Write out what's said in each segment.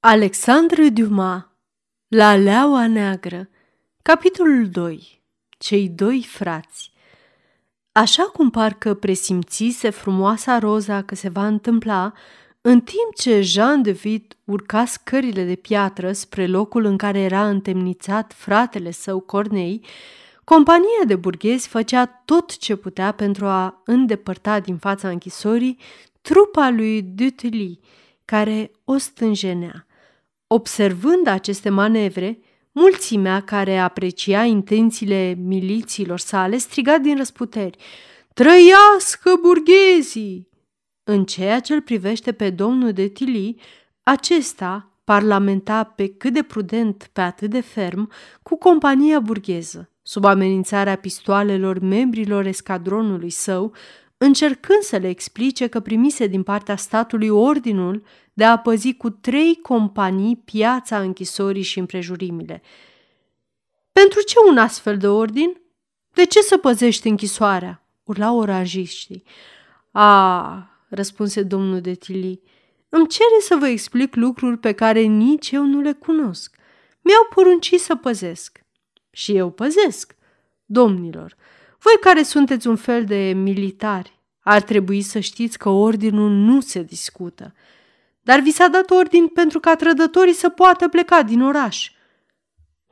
Alexandru Dumas La Leaua Neagră Capitolul 2 Cei doi frați Așa cum parcă presimțise frumoasa Roza că se va întâmpla, în timp ce Jean de Vit urca scările de piatră spre locul în care era întemnițat fratele său Cornei, compania de burghezi făcea tot ce putea pentru a îndepărta din fața închisorii trupa lui Dutily, care o stânjenea. Observând aceste manevre, mulțimea care aprecia intențiile milițiilor sale striga din răsputeri Trăiască burghezii! În ceea ce îl privește pe domnul de Tili, acesta parlamenta pe cât de prudent, pe atât de ferm, cu compania burgheză, sub amenințarea pistoalelor membrilor escadronului său, încercând să le explice că primise din partea statului ordinul de a păzi cu trei companii piața închisorii și împrejurimile. Pentru ce un astfel de ordin? De ce să păzești închisoarea? urla orajiștii. A, răspunse domnul de Tili, îmi cere să vă explic lucruri pe care nici eu nu le cunosc. Mi-au poruncit să păzesc. Și eu păzesc. Domnilor, voi care sunteți un fel de militari, ar trebui să știți că ordinul nu se discută. Dar vi s-a dat ordin pentru ca trădătorii să poată pleca din oraș.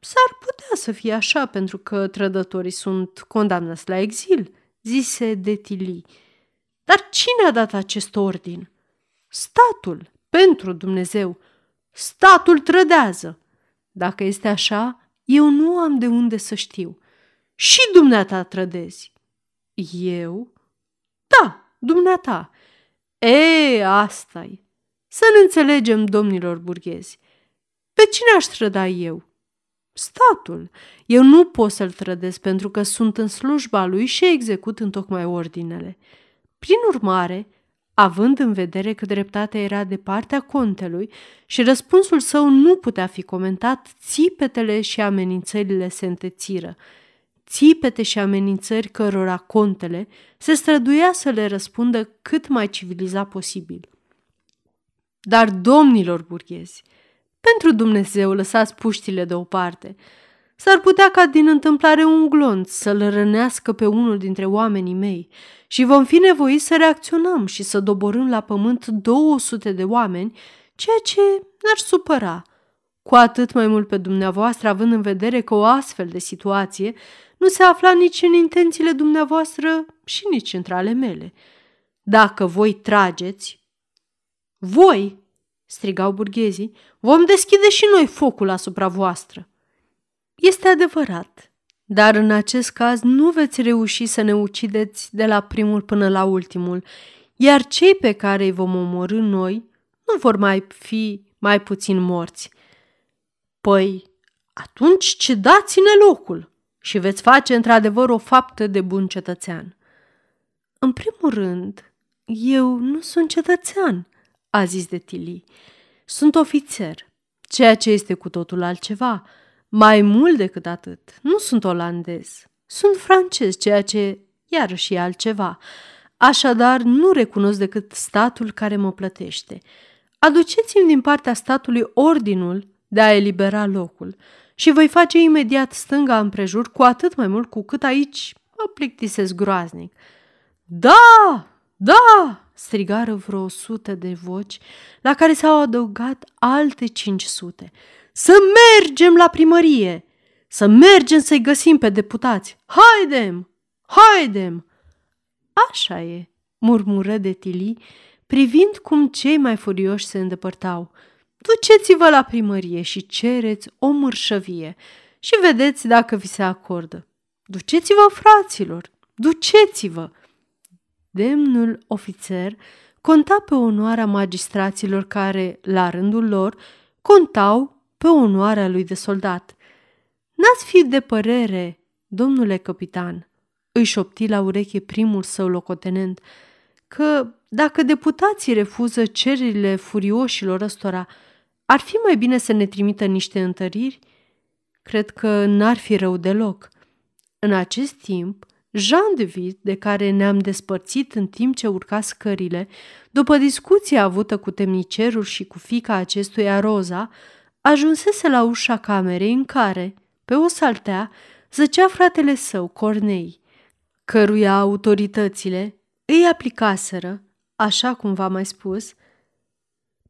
S-ar putea să fie așa pentru că trădătorii sunt condamnați la exil, zise Detili. Dar cine a dat acest ordin? Statul, pentru Dumnezeu. Statul trădează. Dacă este așa, eu nu am de unde să știu. Și dumneata trădezi. Eu? Da, dumneata. E, asta -i. Să ne înțelegem, domnilor burghezi. Pe cine aș trăda eu? Statul. Eu nu pot să-l trădez pentru că sunt în slujba lui și execut în tocmai ordinele. Prin urmare, având în vedere că dreptatea era de partea contelui și răspunsul său nu putea fi comentat, țipetele și amenințările se întețiră. Țipete și amenințări cărora contele se străduia să le răspundă cât mai civilizat posibil. Dar, domnilor burghezi, pentru Dumnezeu lăsați puștile deoparte. S-ar putea ca din întâmplare un glonț să-l rănească pe unul dintre oamenii mei și vom fi nevoiți să reacționăm și să doborâm la pământ 200 de oameni, ceea ce n-ar supăra. Cu atât mai mult pe dumneavoastră, având în vedere că o astfel de situație nu se afla nici în intențiile dumneavoastră și nici între ale mele. Dacă voi trageți, voi, strigau burghezii, vom deschide și noi focul asupra voastră. Este adevărat, dar în acest caz nu veți reuși să ne ucideți de la primul până la ultimul, iar cei pe care îi vom omorâ noi nu vor mai fi mai puțin morți. Păi, atunci cedați-ne locul și veți face într-adevăr o faptă de bun cetățean. În primul rând, eu nu sunt cetățean, a zis de Tili. Sunt ofițer, ceea ce este cu totul altceva. Mai mult decât atât, nu sunt olandez, sunt francez, ceea ce iarăși e altceva. Așadar, nu recunosc decât statul care mă plătește. Aduceți-mi din partea statului ordinul de a elibera locul și voi face imediat stânga împrejur, cu atât mai mult cu cât aici mă plictisesc groaznic. Da, da, strigară vreo o sută de voci, la care s-au adăugat alte cinci sute. Să mergem la primărie! Să mergem să-i găsim pe deputați! Haidem! Haidem! Așa e, murmură de Tili, privind cum cei mai furioși se îndepărtau. Duceți-vă la primărie și cereți o mărșăvie și vedeți dacă vi se acordă. Duceți-vă, fraților, duceți-vă! demnul ofițer conta pe onoarea magistraților care, la rândul lor, contau pe onoarea lui de soldat. N-ați fi de părere, domnule capitan, își șopti la ureche primul său locotenent, că dacă deputații refuză cererile furioșilor ăstora, ar fi mai bine să ne trimită niște întăriri? Cred că n-ar fi rău deloc. În acest timp, Jean de Vit, de care ne-am despărțit în timp ce urca scările, după discuția avută cu temnicerul și cu fica acestuia Roza, ajunsese la ușa camerei în care, pe o saltea, zăcea fratele său, Cornei, căruia autoritățile îi aplicaseră, așa cum v-am mai spus,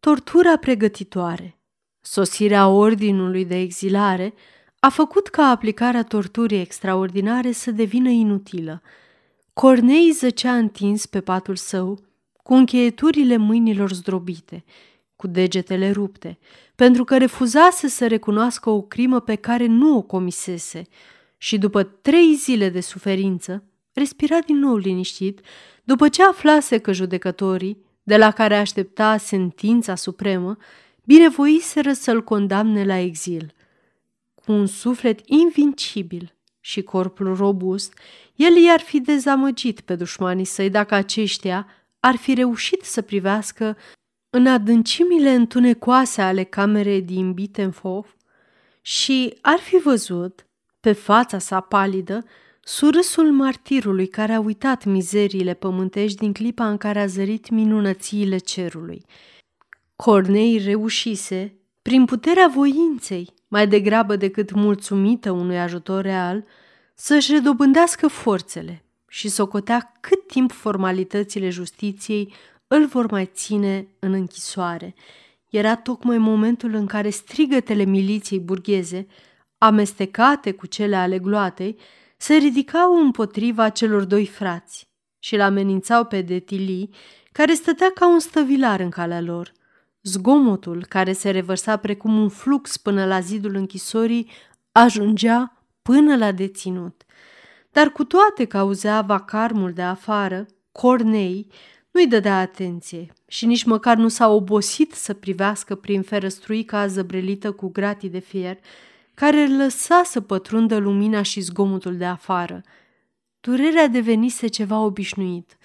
tortura pregătitoare. Sosirea ordinului de exilare a făcut ca aplicarea torturii extraordinare să devină inutilă. Cornei zăcea întins pe patul său, cu încheieturile mâinilor zdrobite, cu degetele rupte, pentru că refuzase să recunoască o crimă pe care nu o comisese și după trei zile de suferință, respira din nou liniștit, după ce aflase că judecătorii, de la care aștepta sentința supremă, binevoiseră să-l condamne la exil. Cu un suflet invincibil și corpul robust, el i-ar fi dezamăgit pe dușmanii săi dacă aceștia ar fi reușit să privească în adâncimile întunecoase ale camerei din Bittenfof și ar fi văzut, pe fața sa palidă, surâsul martirului care a uitat mizeriile pământești din clipa în care a zărit minunățiile cerului. Cornei reușise, prin puterea voinței, mai degrabă decât mulțumită unui ajutor real, să-și redobândească forțele și socotea cât timp formalitățile justiției îl vor mai ține în închisoare. Era tocmai momentul în care strigătele miliției burgheze, amestecate cu cele ale gloatei, se ridicau împotriva celor doi frați și îl amenințau pe Detili, care stătea ca un stăvilar în calea lor. Zgomotul, care se revărsa precum un flux până la zidul închisorii, ajungea până la deținut. Dar cu toate că auzea vacarmul de afară, Cornei nu-i dădea atenție și nici măcar nu s-a obosit să privească prin ferăstruica zăbrelită cu gratii de fier, care îl lăsa să pătrundă lumina și zgomotul de afară. Durerea devenise ceva obișnuit,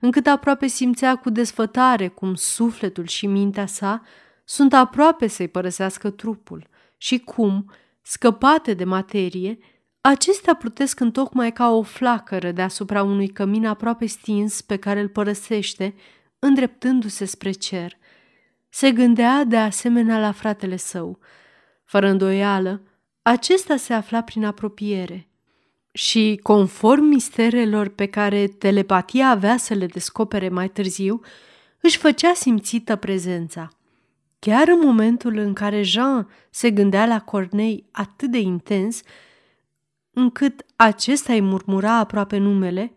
încât aproape simțea cu desfătare cum sufletul și mintea sa sunt aproape să-i părăsească trupul și cum, scăpate de materie, acestea plutesc tocmai ca o flacără deasupra unui cămin aproape stins pe care îl părăsește, îndreptându-se spre cer. Se gândea de asemenea la fratele său. Fără îndoială, acesta se afla prin apropiere și, conform misterelor pe care telepatia avea să le descopere mai târziu, își făcea simțită prezența. Chiar în momentul în care Jean se gândea la Cornei atât de intens, încât acesta îi murmura aproape numele,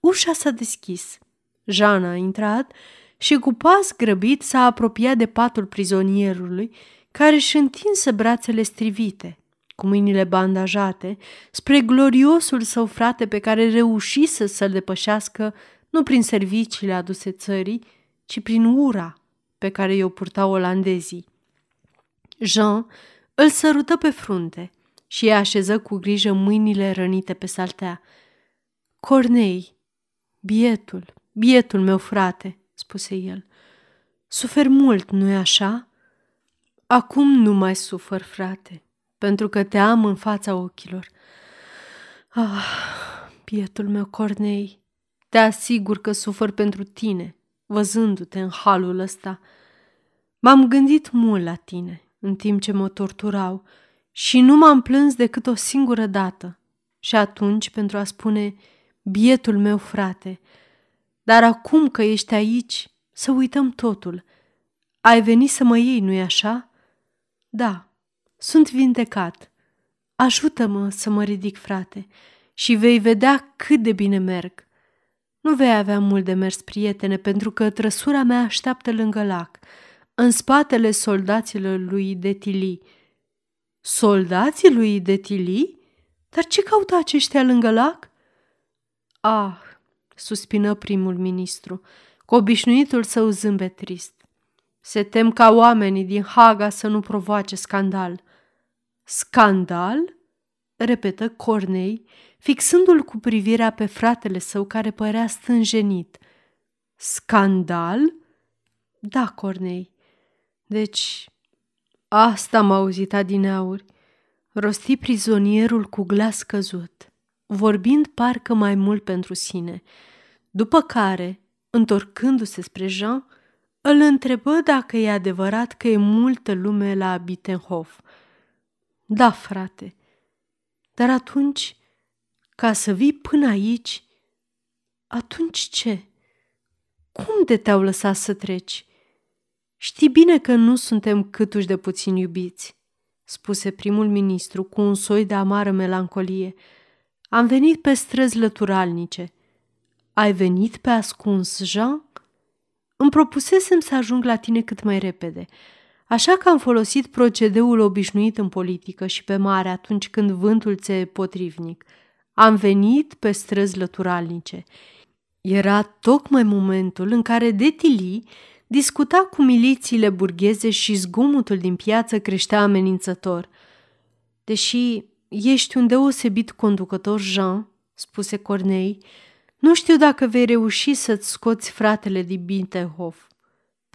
ușa s-a deschis. Jean a intrat și cu pas grăbit s-a apropiat de patul prizonierului, care își întinse brațele strivite – cu mâinile bandajate, spre gloriosul său frate pe care reușise să-l depășească nu prin serviciile aduse țării, ci prin ura pe care i-o purtau olandezii. Jean îl sărută pe frunte și îi așeză cu grijă mâinile rănite pe saltea. Cornei, bietul, bietul meu frate, spuse el, sufer mult, nu-i așa? Acum nu mai sufăr, frate, pentru că te am în fața ochilor. Ah, pietul meu, Cornei, te asigur că sufăr pentru tine, văzându-te în halul ăsta. M-am gândit mult la tine în timp ce mă torturau și nu m-am plâns decât o singură dată. Și atunci pentru a spune, bietul meu frate, dar acum că ești aici, să uităm totul. Ai venit să mă iei, nu-i așa? Da, sunt vindecat. Ajută-mă să mă ridic, frate, și vei vedea cât de bine merg. Nu vei avea mult de mers, prietene, pentru că trăsura mea așteaptă lângă lac, în spatele soldaților lui Detili. Soldații lui Detili? Dar ce caută aceștia lângă lac? Ah, suspină primul ministru, cu obișnuitul său zâmbet trist. Se tem ca oamenii din Haga să nu provoace scandal. Scandal? repetă Cornei, fixându-l cu privirea pe fratele său care părea stânjenit. Scandal? Da, Cornei. Deci, asta am auzit adineauri, rosti prizonierul cu glas căzut. vorbind parcă mai mult pentru sine. După care, întorcându-se spre Jean, îl întrebă dacă e adevărat că e multă lume la Bittenhof. Da, frate. Dar atunci, ca să vii până aici, atunci ce? Cum de te-au lăsat să treci? Știi bine că nu suntem câtuși de puțin iubiți, spuse primul ministru cu un soi de amară melancolie. Am venit pe străzi lăturalnice. Ai venit pe ascuns, Jean? Îmi propusesem să ajung la tine cât mai repede, așa că am folosit procedeul obișnuit în politică și pe mare atunci când vântul ți-e potrivnic. Am venit pe străzi lăturalnice. Era tocmai momentul în care Detili discuta cu milițiile burgheze și zgomotul din piață creștea amenințător. Deși ești un deosebit conducător, Jean, spuse Cornei, nu știu dacă vei reuși să-ți scoți fratele din Bintehof,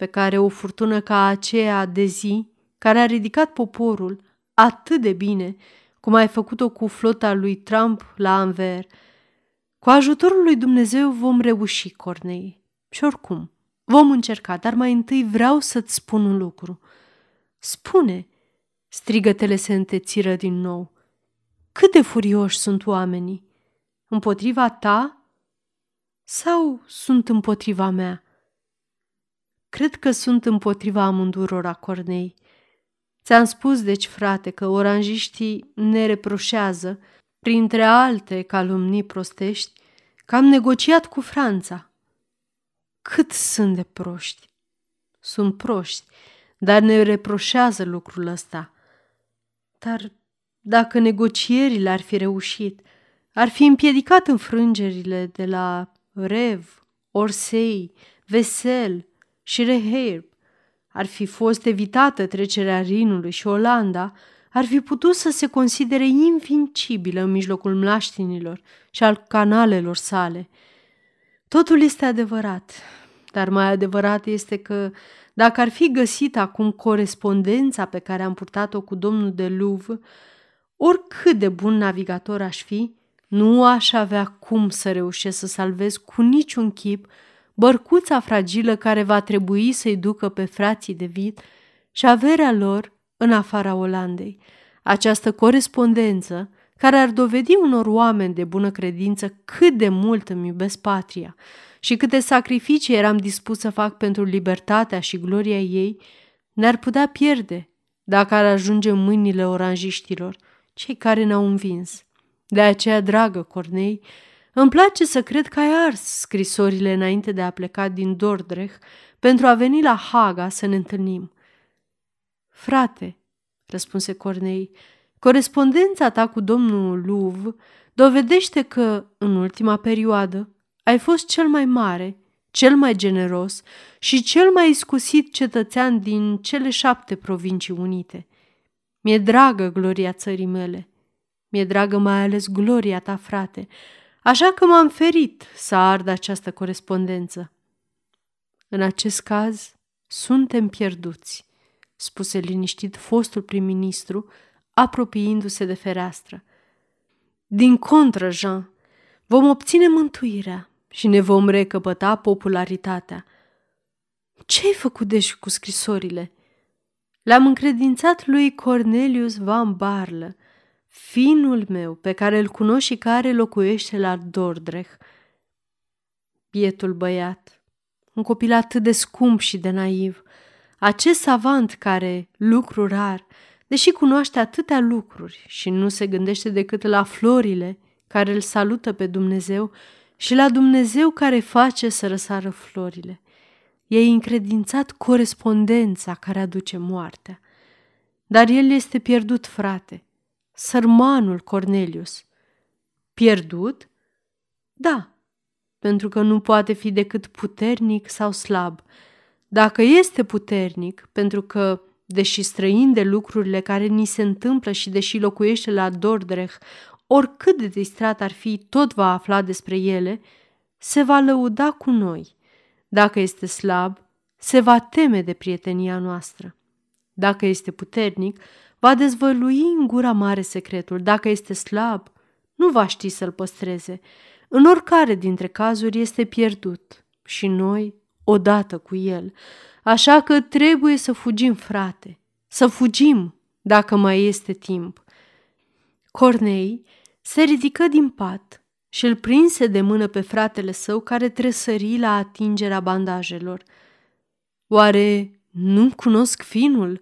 pe care o furtună ca aceea de zi, care a ridicat poporul atât de bine, cum ai făcut-o cu flota lui Trump la Anver. Cu ajutorul lui Dumnezeu vom reuși, Cornei. Și oricum, vom încerca, dar mai întâi vreau să-ți spun un lucru. Spune, strigătele se întețiră din nou. Cât de furioși sunt oamenii? Împotriva ta sau sunt împotriva mea? Cred că sunt împotriva amândurora, Cornei. Ți-am spus, deci, frate, că oranjiștii ne reproșează, printre alte calumnii prostești, că am negociat cu Franța. Cât sunt de proști! Sunt proști, dar ne reproșează lucrul ăsta. Dar dacă negocierile ar fi reușit, ar fi împiedicat înfrângerile de la Rev, Orsei, Vesel și Reherb. Ar fi fost evitată trecerea Rinului și Olanda, ar fi putut să se considere invincibilă în mijlocul mlaștinilor și al canalelor sale. Totul este adevărat, dar mai adevărat este că dacă ar fi găsit acum corespondența pe care am purtat-o cu domnul de Louvre, oricât de bun navigator aș fi, nu aș avea cum să reușesc să salvez cu niciun chip bărcuța fragilă care va trebui să-i ducă pe frații de vid și averea lor în afara Olandei. Această corespondență, care ar dovedi unor oameni de bună credință cât de mult îmi iubesc patria și câte sacrificii eram dispus să fac pentru libertatea și gloria ei, ne-ar putea pierde dacă ar ajunge în mâinile oranjiștilor, cei care ne-au învins. De aceea, dragă Cornei, îmi place să cred că ai ars scrisorile înainte de a pleca din Dordrecht pentru a veni la Haga să ne întâlnim. Frate, răspunse Cornei, corespondența ta cu domnul Louv dovedește că, în ultima perioadă, ai fost cel mai mare, cel mai generos și cel mai iscusit cetățean din cele șapte provincii unite. Mi-e dragă gloria țării mele. Mi-e dragă mai ales gloria ta, frate, așa că m-am ferit să ard această corespondență. În acest caz, suntem pierduți, spuse liniștit fostul prim-ministru, apropiindu-se de fereastră. Din contră, Jean, vom obține mântuirea și ne vom recăpăta popularitatea. Ce ai făcut deși cu scrisorile? Le-am încredințat lui Cornelius Van Barlă, finul meu pe care îl cunosc și care locuiește la Dordrecht. Bietul băiat, un copil atât de scump și de naiv, acest savant care, lucru rar, deși cunoaște atâtea lucruri și nu se gândește decât la florile care îl salută pe Dumnezeu și la Dumnezeu care face să răsară florile. E încredințat corespondența care aduce moartea. Dar el este pierdut, frate, sărmanul Cornelius. Pierdut? Da, pentru că nu poate fi decât puternic sau slab. Dacă este puternic, pentru că, deși străin de lucrurile care ni se întâmplă și deși locuiește la Dordrecht, oricât de distrat ar fi, tot va afla despre ele, se va lăuda cu noi. Dacă este slab, se va teme de prietenia noastră. Dacă este puternic, va dezvălui în gura mare secretul. Dacă este slab, nu va ști să-l păstreze. În oricare dintre cazuri este pierdut și noi odată cu el. Așa că trebuie să fugim, frate, să fugim dacă mai este timp. Cornei se ridică din pat și îl prinse de mână pe fratele său care tresări la atingerea bandajelor. Oare nu cunosc finul?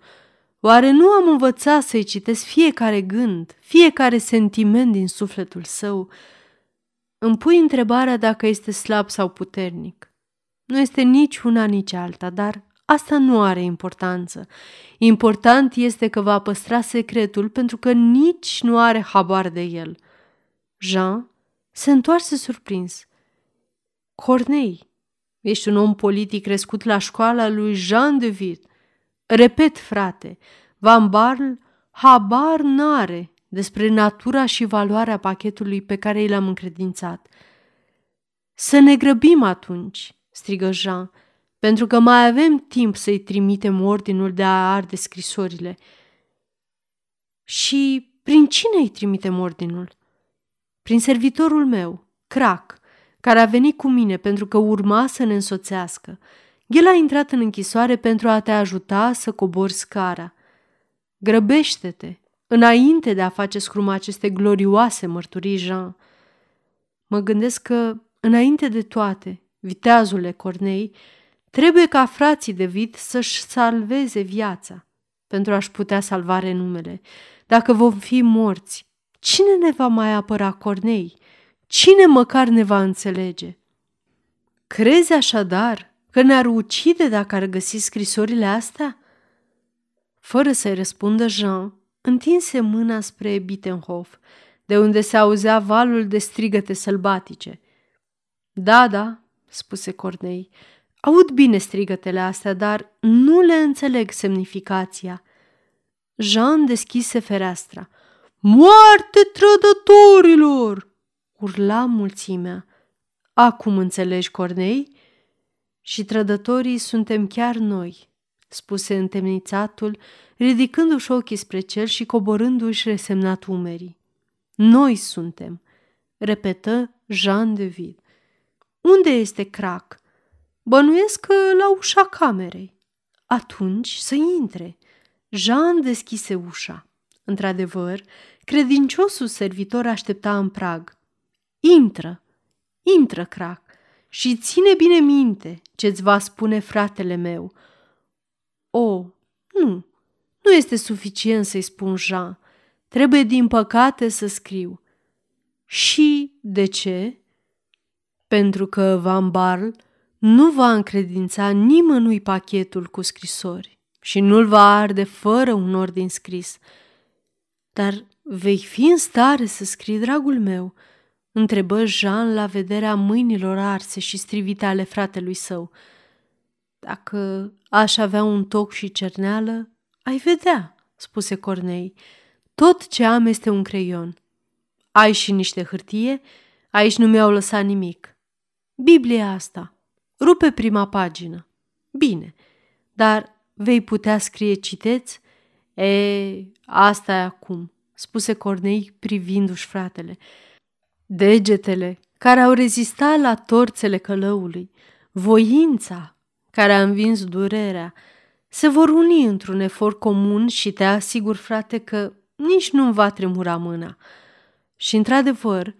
Oare nu am învățat să-i citesc fiecare gând, fiecare sentiment din sufletul său? Îmi pui întrebarea dacă este slab sau puternic. Nu este nici una, nici alta, dar asta nu are importanță. Important este că va păstra secretul pentru că nici nu are habar de el. Jean se întoarse surprins. Cornei, ești un om politic crescut la școala lui Jean de Ville. Repet, frate, Van Barl habar n-are despre natura și valoarea pachetului pe care i l-am încredințat. Să ne grăbim atunci, strigă Jean, pentru că mai avem timp să-i trimitem ordinul de a arde scrisorile. Și prin cine îi trimitem ordinul? Prin servitorul meu, Crac, care a venit cu mine pentru că urma să ne însoțească. El a intrat în închisoare pentru a te ajuta să cobori scara. Grăbește-te, înainte de a face scruma aceste glorioase mărturii, Jean. Mă gândesc că, înainte de toate, viteazule Cornei, trebuie ca frații de vid să-și salveze viața pentru a-și putea salva renumele. Dacă vom fi morți, cine ne va mai apăra Cornei? Cine măcar ne va înțelege? Crezi așadar că ne-ar ucide dacă ar găsi scrisorile astea? Fără să-i răspundă Jean, întinse mâna spre Bittenhof, de unde se auzea valul de strigăte sălbatice. Da, da, spuse Cornei, aud bine strigătele astea, dar nu le înțeleg semnificația. Jean deschise fereastra. Moarte trădătorilor! urla mulțimea. Acum înțelegi, Cornei? Și trădătorii suntem chiar noi, spuse întemnițatul, ridicându-și ochii spre cer și coborându-și resemnat umerii. Noi suntem, repetă Jean de Ville. Unde este crac? Bănuiesc că la ușa camerei. Atunci să intre. Jean deschise ușa. Într-adevăr, credinciosul servitor aștepta în prag. Intră, intră, crac, și ține bine minte ce-ți va spune fratele meu. O, nu, nu este suficient să-i spun Jean. Trebuie din păcate să scriu. Și de ce? Pentru că Van Barl nu va încredința nimănui pachetul cu scrisori și nu-l va arde fără un ordin scris. Dar vei fi în stare să scrii, dragul meu?" Întrebă Jean la vederea mâinilor arse și strivite ale fratelui său. Dacă aș avea un toc și cerneală, ai vedea, spuse Cornei. Tot ce am este un creion. Ai și niște hârtie? Aici nu mi-au lăsat nimic. Biblia asta. Rupe prima pagină. Bine, dar vei putea scrie citeți? E, asta e acum, spuse Cornei privindu-și fratele. Degetele care au rezistat la torțele călăului, voința care a învins durerea, se vor uni într-un efort comun și te asigur, frate, că nici nu va tremura mâna. Și, într-adevăr,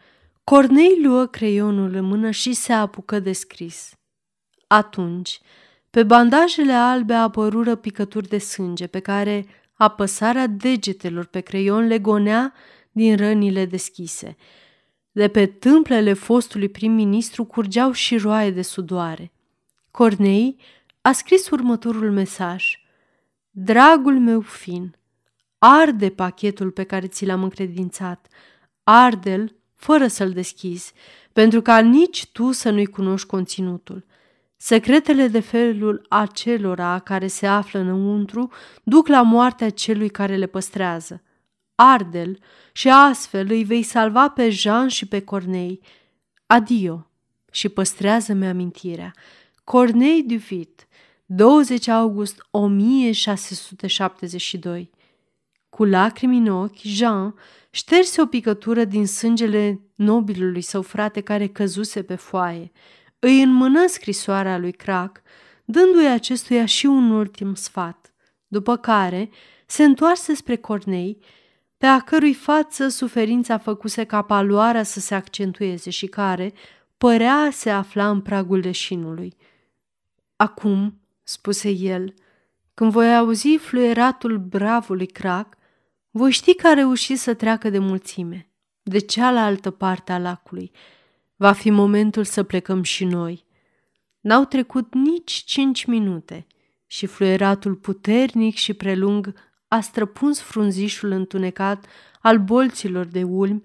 Cornei luă creionul în mână și se apucă de scris. Atunci, pe bandajele albe apărură picături de sânge pe care apăsarea degetelor pe creion le gonea din rănile deschise. De pe tâmplele fostului prim-ministru curgeau și roaie de sudoare. Cornei a scris următorul mesaj. Dragul meu fin, arde pachetul pe care ți l-am încredințat, arde-l fără să-l deschizi, pentru ca nici tu să nu-i cunoști conținutul. Secretele de felul acelora care se află înăuntru duc la moartea celui care le păstrează. Ardel și astfel îi vei salva pe Jean și pe Cornei. Adio și păstrează-mi amintirea. Cornei Duvit, 20 august 1672 Cu lacrimi în ochi, Jean șterse o picătură din sângele nobilului său frate care căzuse pe foaie. Îi înmână scrisoarea lui Crac, dându-i acestuia și un ultim sfat, după care se întoarse spre Cornei, pe a cărui față suferința făcuse ca paloarea să se accentueze și care părea se afla în pragul leșinului. Acum, spuse el, când voi auzi fluieratul bravului crac, voi ști că a reușit să treacă de mulțime, de cealaltă parte a lacului. Va fi momentul să plecăm și noi. N-au trecut nici cinci minute și fluieratul puternic și prelung a străpuns frunzișul întunecat al bolților de ulmi,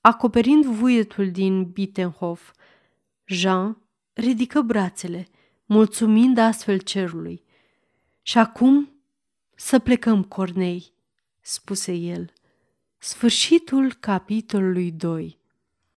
acoperind vuietul din Bittenhof. Jean ridică brațele, mulțumind astfel cerului. Și acum să plecăm, Cornei, spuse el. Sfârșitul capitolului 2